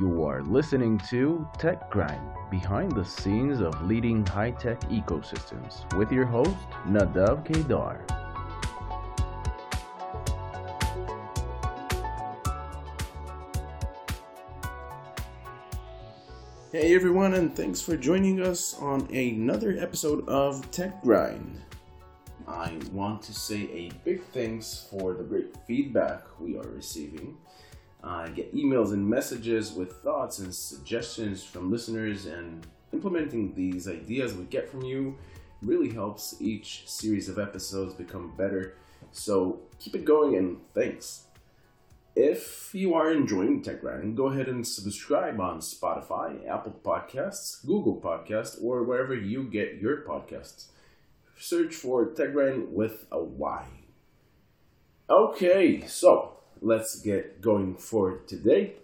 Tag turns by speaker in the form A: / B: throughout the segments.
A: You are listening to Tech Grind, behind the scenes of leading high tech ecosystems, with your host, Nadav Kedar.
B: Hey everyone, and thanks for joining us on another episode of Tech Grind. I want to say a big thanks for the great feedback we are receiving. I get emails and messages with thoughts and suggestions from listeners, and implementing these ideas we get from you really helps each series of episodes become better. So keep it going, and thanks. If you are enjoying Tech go ahead and subscribe on Spotify, Apple Podcasts, Google Podcasts, or wherever you get your podcasts. Search for Tech with a Y. Okay, so let's get going for today.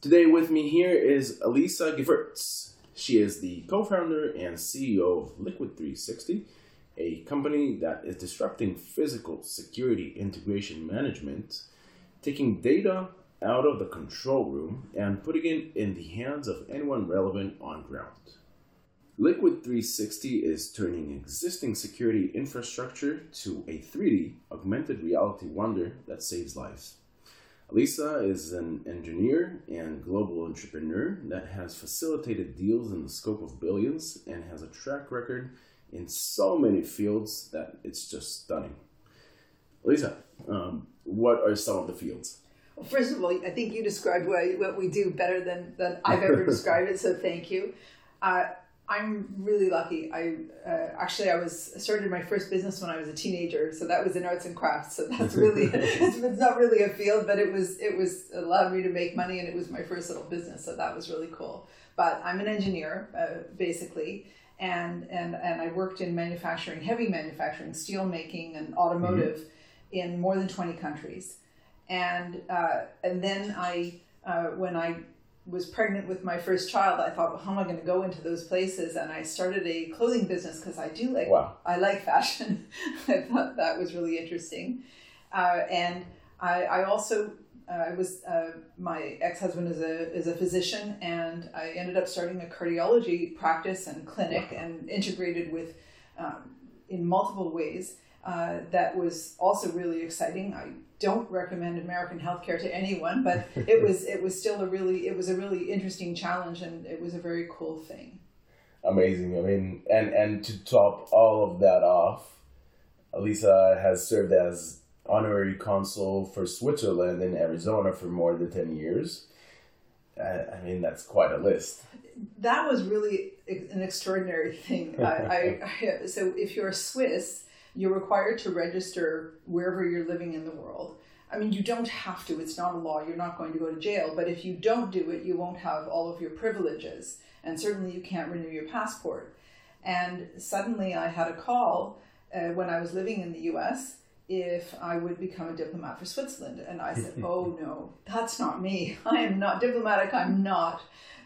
B: Today with me here is Elisa Gevirtz. She is the co-founder and CEO of Liquid 360, a company that is disrupting physical security integration management taking data out of the control room and putting it in the hands of anyone relevant on ground. Liquid 360 is turning existing security infrastructure to a 3D augmented reality wonder that saves lives. Elisa is an engineer and global entrepreneur that has facilitated deals in the scope of billions and has a track record in so many fields that it's just stunning. Lisa, um, what are some of the fields?
C: Well, first of all, I think you described what, what we do better than, than I've ever described it, so thank you. Uh, I'm really lucky. I uh, actually I was started my first business when I was a teenager, so that was in arts and crafts. So that's really it's, it's, not really a field, but it was it was it allowed me to make money, and it was my first little business. So that was really cool. But I'm an engineer uh, basically, and and and I worked in manufacturing, heavy manufacturing, steel making, and automotive. Mm-hmm in more than 20 countries. And, uh, and then I, uh, when I was pregnant with my first child, I thought, well, how am I going to go into those places? And I started a clothing business because I do like, wow. I like fashion. I thought that was really interesting. Uh, and I, I also uh, was uh, my ex-husband is a is a physician, and I ended up starting a cardiology practice and clinic, and integrated with um, in multiple ways. Uh, that was also really exciting. I don't recommend American healthcare to anyone, but it was it was still a really it was a really interesting challenge, and it was a very cool thing.
B: Amazing. I mean, and and to top all of that off, Elisa has served as honorary consul for Switzerland in Arizona for more than ten years. I mean, that's quite a list.
C: That was really an extraordinary thing. I, I, so if you're Swiss you're required to register wherever you're living in the world. I mean, you don't have to, it's not a law, you're not going to go to jail, but if you don't do it, you won't have all of your privileges, and certainly you can't renew your passport. And suddenly I had a call uh, when I was living in the US if I would become a diplomat for Switzerland. And I said, oh no, that's not me. I am not diplomatic, I'm not.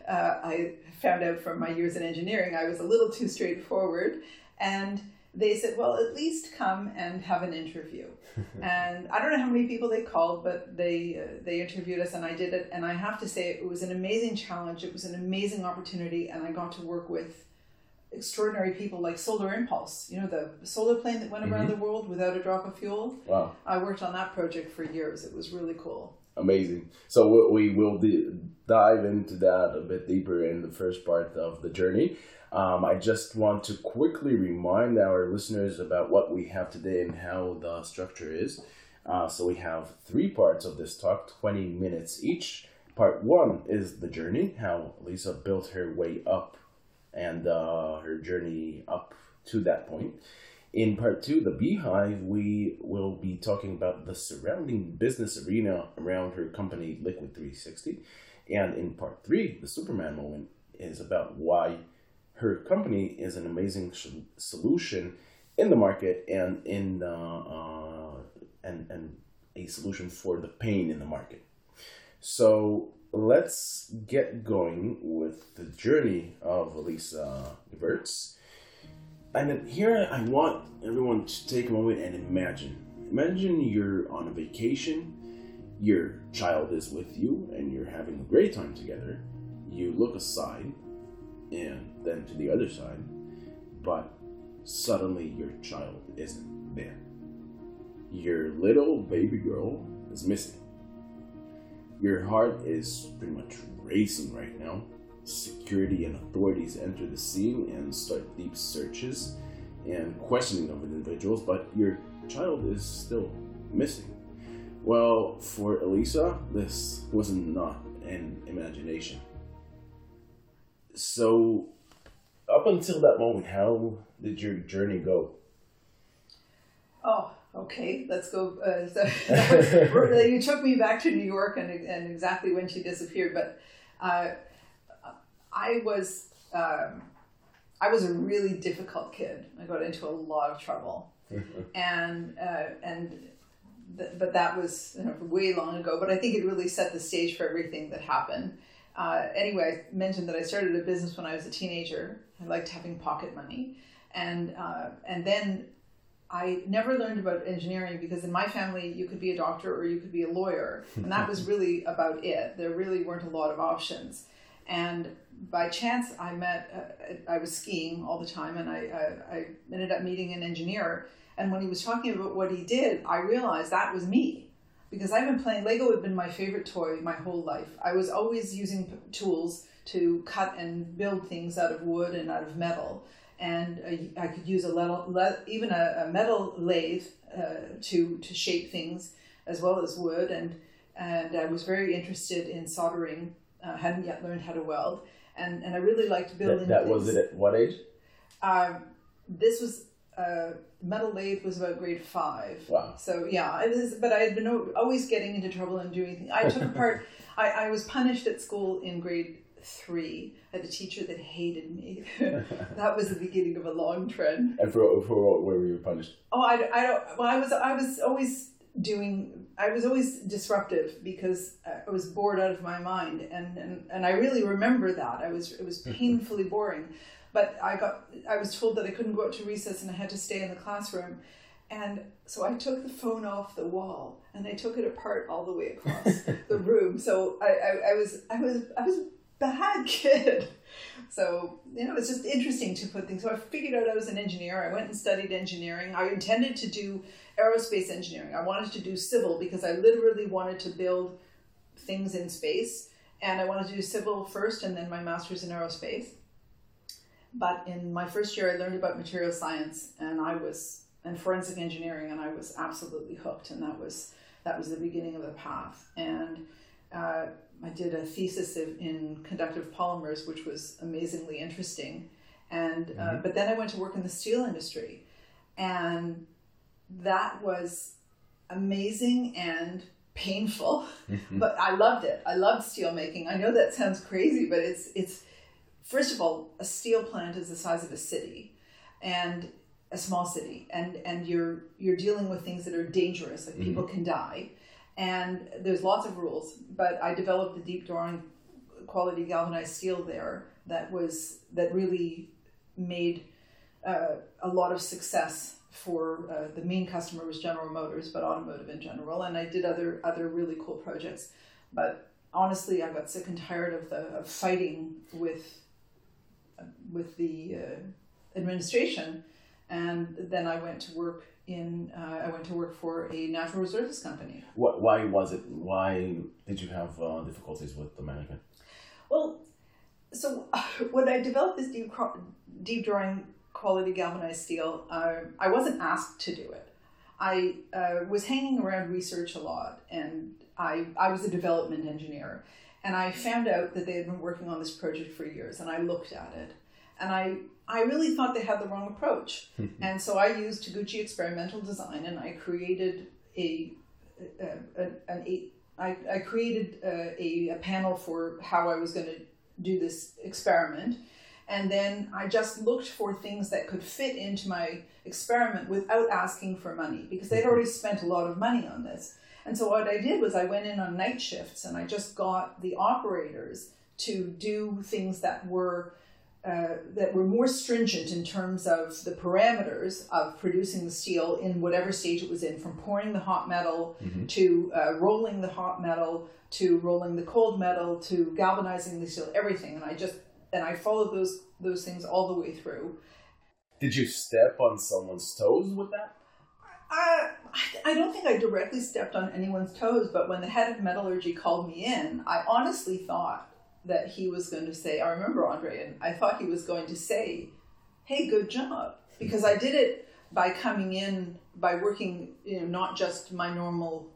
C: Uh, I found out from my years in engineering I was a little too straightforward. And they said, well, at least come and have an interview. and I don't know how many people they called, but they uh, they interviewed us, and I did it. And I have to say, it was an amazing challenge. It was an amazing opportunity, and I got to work with extraordinary people like Solar Impulse. You know, the solar plane that went around mm-hmm. the world without a drop of fuel.
B: Wow!
C: I worked on that project for years. It was really cool.
B: Amazing. So we will dive into that a bit deeper in the first part of the journey. Um, I just want to quickly remind our listeners about what we have today and how the structure is. Uh, so we have three parts of this talk, 20 minutes each. Part one is the journey, how Lisa built her way up and uh, her journey up to that point. In part two, the beehive, we will be talking about the surrounding business arena around her company, Liquid 360. And in part three, the Superman moment is about why her company is an amazing solution in the market and in uh, uh, and and a solution for the pain in the market. So let's get going with the journey of Elisa Gevirtz. And here I want everyone to take a moment and imagine. Imagine you're on a vacation your child is with you and you're having a great time together, you look aside and then to the other side, but suddenly your child isn't there. Your little baby girl is missing. Your heart is pretty much racing right now. Security and authorities enter the scene and start deep searches and questioning of individuals, but your child is still missing. Well, for Elisa, this was not an imagination. So, up until that moment, how did your journey go?
C: Oh, okay. Let's go. Uh, so, you took me back to New York and, and exactly when she disappeared, but uh, I was um, I was a really difficult kid. I got into a lot of trouble, and uh, and th- but that was you know, way long ago. But I think it really set the stage for everything that happened. Uh, anyway, I mentioned that I started a business when I was a teenager. I liked having pocket money, and uh, and then I never learned about engineering because in my family you could be a doctor or you could be a lawyer, and that was really about it. There really weren't a lot of options, and by chance I met. Uh, I was skiing all the time, and I, I I ended up meeting an engineer. And when he was talking about what he did, I realized that was me because I've been playing Lego had been my favorite toy my whole life. I was always using tools to cut and build things out of wood and out of metal, and I, I could use a le- even a, a, metal lathe uh, to to shape things as well as wood, and and I was very interested in soldering. Uh, hadn't yet learned how to weld, and and I really liked building.
B: That, that was it. At what age?
C: Uh, this was uh, metal lathe was about grade five.
B: Wow.
C: So yeah, it was, but I had been always getting into trouble and doing things. I took apart. I, I was punished at school in grade three. I had a teacher that hated me. that was the beginning of a long trend.
B: And for for what were you punished?
C: Oh, I, I don't. Well, I was I was always doing. I was always disruptive because uh, I was bored out of my mind, and and, and I really remember that. I was it was mm-hmm. painfully boring. But I got I was told that I couldn't go out to recess and I had to stay in the classroom. And so I took the phone off the wall and I took it apart all the way across the room. So I, I, I was I was I was bad kid. So you know, it's just interesting to put things. So I figured out I was an engineer. I went and studied engineering. I intended to do aerospace engineering. I wanted to do civil because I literally wanted to build things in space, and I wanted to do civil first, and then my master's in aerospace. But in my first year, I learned about material science, and I was and forensic engineering, and I was absolutely hooked. And that was that was the beginning of the path. And uh, I did a thesis in conductive polymers, which was amazingly interesting. And uh, mm-hmm. but then I went to work in the steel industry, and that was amazing and painful. Mm-hmm. but I loved it. I loved steel making. I know that sounds crazy, but it's it's first of all, a steel plant is the size of a city, and a small city, and and you're you're dealing with things that are dangerous, like mm-hmm. people can die, and there's lots of rules. But I developed the deep drawing quality galvanized steel there that was that really made uh, a lot of success for uh, the main customer was General Motors, but automotive in general. And I did other other really cool projects. But honestly, I got sick and tired of the of fighting with with the uh, administration, and then I went to work in. Uh, I went to work for a natural resources company.
B: What? Why was it? Why did you have uh, difficulties with the management?
C: Well, so when I developed this deep deep drawing quality galvanized steel, uh, I wasn't asked to do it. I uh, was hanging around research a lot, and I I was a development engineer and I found out that they had been working on this project for years, and I looked at it, and I I really thought they had the wrong approach, hmm. and so I used Taguchi experimental design, and I created a, a, a an eight. I, I created a, a, a panel for how I was going to do this experiment. And then I just looked for things that could fit into my experiment without asking for money because they'd hmm. already spent a lot of money on this. And so what I did was I went in on night shifts and I just got the operators to do things that were uh, that were more stringent in terms of the parameters of producing the steel in whatever stage it was in, from pouring the hot metal
B: Mhm.
C: to uh, rolling the hot metal to rolling the cold metal to galvanizing the steel, everything. And I just and I followed those those things all the way through.
B: Did you step on someone's toes with that?
C: Uh, I don't think I directly stepped on anyone's toes, but when the head of metallurgy called me in, I honestly thought that he was going to say, I remember Andre, and I thought he was going to say, hey, good job. Because I did it by coming in, by working, you know, not just my normal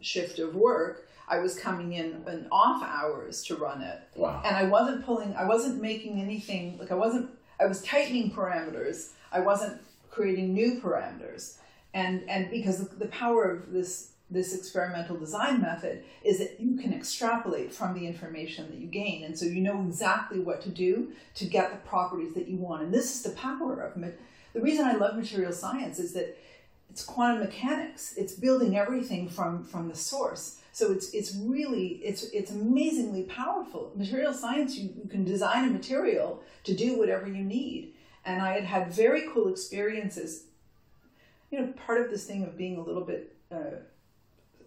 C: shift of work. I was coming in in off hours to run it
B: Wow.
C: and I wasn't pulling, I wasn't making anything, like I wasn't, I was tightening parameters. I wasn't creating new parameters. And, and because the power of this, this experimental design method is that you can extrapolate from the information that you gain. And so you know exactly what to do to get the properties that you want. And this is the power of it. The reason I love material science is that it's quantum mechanics. It's building everything from, from the source. So it's it's really it's it's amazingly powerful. Material science, you, you can design a material to do whatever you need. And I had had very cool experiences. You know, part of this thing of being a little bit, uh,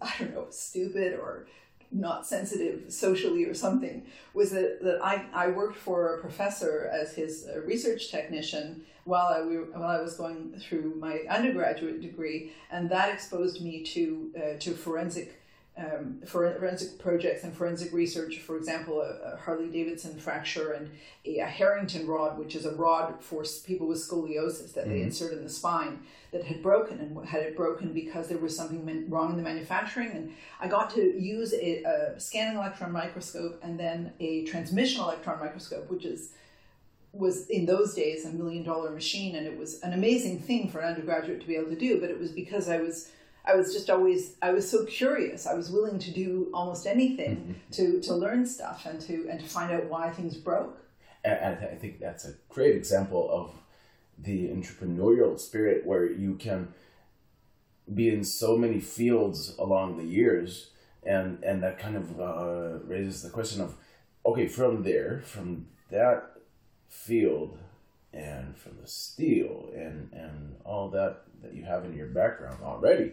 C: I don't know, stupid or not sensitive socially or something was that, that I, I worked for a professor as his uh, research technician while I, while I was going through my undergraduate degree, and that exposed me to uh, to forensic um, forensic projects and forensic research. For example, a, a Harley Davidson fracture and a, a Harrington rod, which is a rod for people with scoliosis that they
B: Mhm.
C: insert in the spine, that had broken and had it broken because there was something wrong in the manufacturing. And I got to use a, a scanning electron microscope and then a transmission electron microscope, which is was in those days a million dollar machine and it was an amazing thing for an undergraduate to be able to do but it was because i was i was just always i was so curious. I was willing to do almost anything to to learn stuff and to and to find out why things broke.
B: And, and I think that's a great example of the entrepreneurial spirit where you can be in so many fields along the years and and that kind of uh, raises the question of okay from there from that field and from the steel and and all that that you have in your background already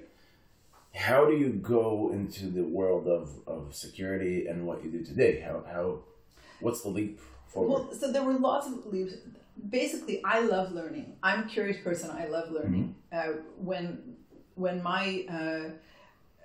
B: how do you go into the world of, of security and what you do today how how what's the leap forward
C: well so there were lots of leaps. basically i love learning i'm a curious person i love learning uh, when when my uh,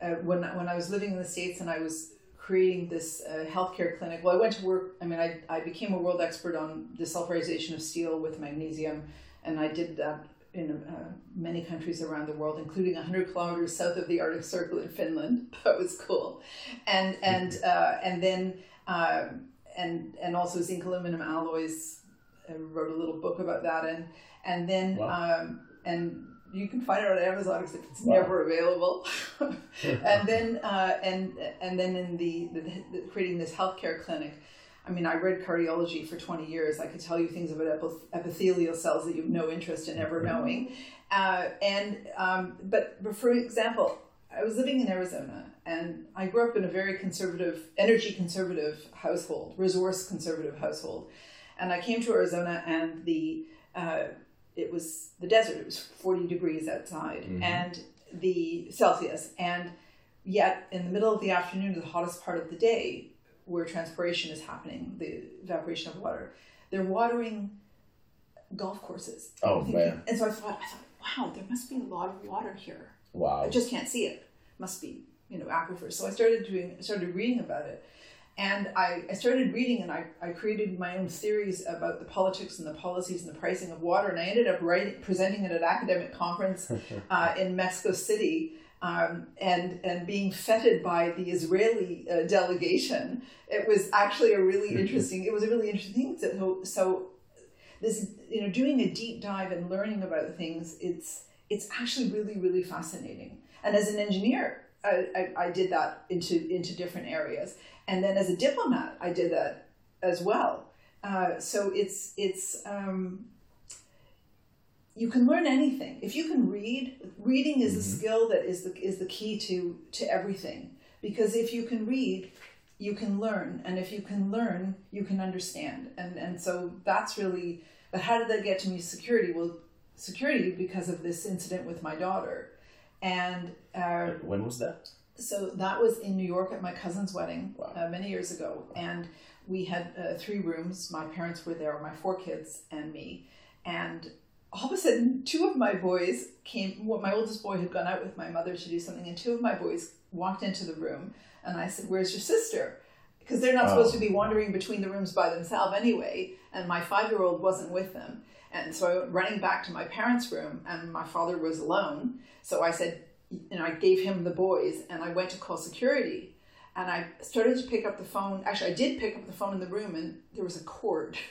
C: uh, when when I was living in the states and I was creating this uh, healthcare clinic. Well, I went to work. I mean, I I became a world expert on desulfurization of steel with magnesium, and I did that in uh, many countries around the world, including 100 kilometers south of the Arctic Circle in Finland. That was cool, and and uh, and then um, and and also zinc aluminum alloys. I wrote a little book about that, and and then
B: Wow.
C: um, and you can find it on Amazon except it's
B: Wow.
C: never available. and then uh, and and then in the, the, the creating this healthcare clinic. I mean, I read cardiology for 20 years. I could tell you things about epithelial cells that you have no interest in ever knowing. Uh, and um, but, but for example, I was living in Arizona, and I grew up in a very conservative, energy conservative household, resource conservative household. And I came to Arizona, and the uh, it was the desert. It was 40 degrees outside,
B: Mhm.
C: and the Celsius, and yet in the middle of the afternoon, the hottest part of the day, where transpiration is happening, the evaporation of water, they're watering golf courses.
B: Oh, man.
C: And so I thought, I thought, wow, there must be a lot of water here.
B: wow
C: I just can't see it. Must be, you know, aquifers. So I started doing, started reading about it, and I, I started reading, and I, I created my own theories about the politics and the policies and the pricing of water, and I ended up writing, presenting it at an academic conference uh, in Mexico City. Um, and and being feted by the Israeli uh, delegation, it was actually a really interesting. It was a really interesting thing. So, so this you know doing a deep dive and learning about things it's it's actually really really fascinating and as an engineer I, I, I did that into into different areas and then as a diplomat i did that as well uh, so it's it's um, you can learn anything if you can read reading is a
B: Mhm.
C: skill that is the is the key to to everything because if you can read you can learn, and if you can learn, you can understand, and and so that's really. But how did that get to me? Security. Well, security because of this incident with my daughter, and uh,
B: when was that?
C: So that was in New York at my cousin's wedding
B: Wow.
C: uh, many years ago, and we had uh, three rooms. My parents were there, my four kids and me, and all of a sudden, two of my boys came. Well, my oldest boy had gone out with my mother to do something, and two of my boys walked into the room, and I said, "Where's your sister?" Because they're not supposed
B: Oh.
C: to be oh. wandering between the rooms by themselves anyway, and my five-year-old wasn't with them. And so I went running back to my parents' room, and my father was alone. So I said, and I gave him the boys, and I went to call security. And I started to pick up the phone. Actually, I did pick up the phone in the room, and there was a cord.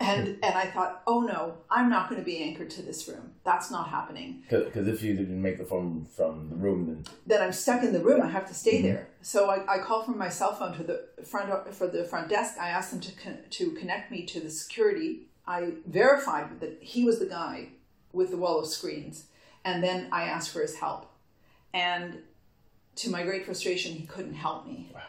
C: and and I thought, oh no, I'm not going to be anchored to this room. That's not happening.
B: Because if you didn't make the phone from the room, then
C: Then I'm stuck in the room. I have to stay mm-hmm. there. So I, I call from my cell phone to the front for the front desk. I asked them to con- to connect me to the security. I verified that he was the guy with the wall of screens, and then I asked for his help. And to my great frustration, he couldn't help me.
B: Wow.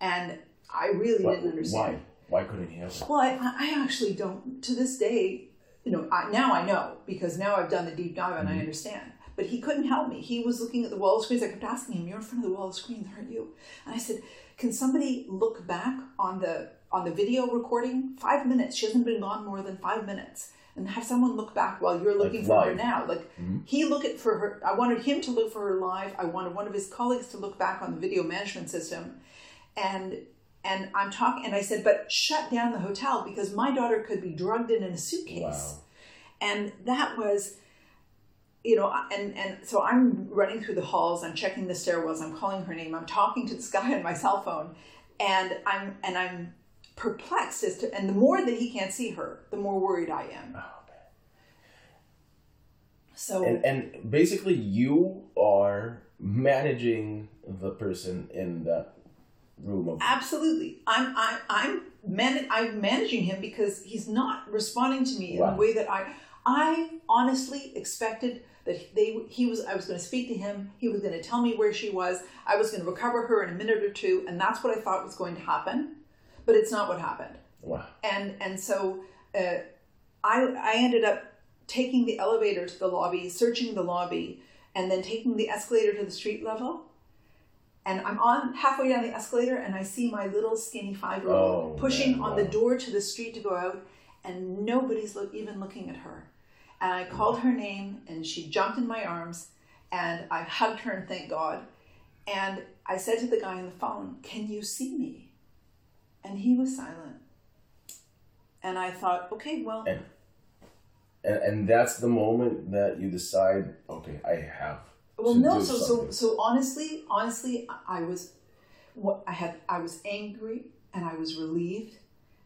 C: And I really didn't understand.
B: Why? Why couldn't he help?
C: Well, I, I actually don't. To this day, you know, I, now I know because now I've done the deep dive and I understand. But he couldn't help me. He was looking at the wall of screens. I kept asking him, "You're in front of the wall of screens, aren't you?" And I said, "Can somebody look back on the on the video recording? Five minutes. She hasn't been gone more than five minutes." And have someone look back while you're looking for her now. Like
B: Mhm.
C: he look at for her. I wanted him to look for her live. I wanted one of his colleagues to look back on the video management system, and and I'm talking, and I said, but shut down the hotel because my daughter could be drugged in in a suitcase.
B: Wow.
C: And that was, you know, and and so I'm running through the halls, I'm checking the stairwells, I'm calling her name, I'm talking to this guy on my cell phone, and I'm and I'm perplexed as to, and the more that he can't see her, the more worried I am.
B: Oh.
C: So
B: And and basically, you are managing the person in that of
C: Absolutely, I'm I'm I'm man I'm managing him because he's not responding to me in
B: Wow.
C: the way that I I honestly expected that they he was I was going to speak to him. He was going to tell me where she was. I was going to recover her in a minute or two, and that's what I thought was going to happen. But it's not what happened
B: wow.
C: and and so uh, I I ended up taking the elevator to the lobby, searching the lobby, and then taking the escalator to the street level. And I'm on halfway down the escalator, and I see my little skinny five year old
B: Oh,
C: pushing
B: man,
C: on the door to the street to go out, and nobody's look, even looking at her. And I called her name, and she jumped in my arms, and I hugged her, and thank God. And I said to the guy on the phone, "Can you see me?" And he was silent. And I thought, okay, well,
B: And and, and that's the moment that you decide, okay, I have.
C: Well,
B: to
C: no.
B: do
C: So, so,
B: something.
C: so honestly, honestly, I- was, what I had, I was angry and I was relieved,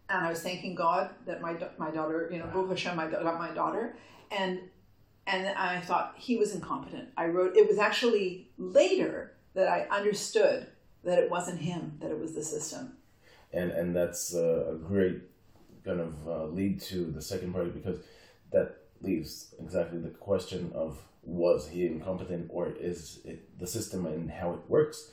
C: and I was thanking God that my da- my daughter, you know, Baruch Hashem, I got my daughter, and and I thought he was incompetent. I wrote. It was actually later that I understood that it wasn't him, that it was the system.
B: and and that's uh, a great kind of uh, lead to the second part because that leaves exactly the question of was he incompetent or is it the system and how it works?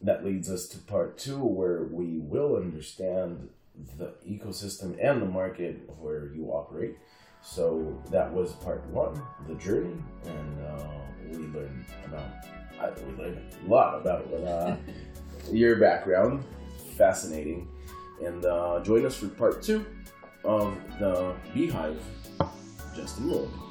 B: That leads us to part two where we will understand the ecosystem and the market where you operate. So that was part one the journey and uh, we learned about I, we learned a lot about uh, your background. Fascinating. And uh, join us for part two of the Beehive just in a moment.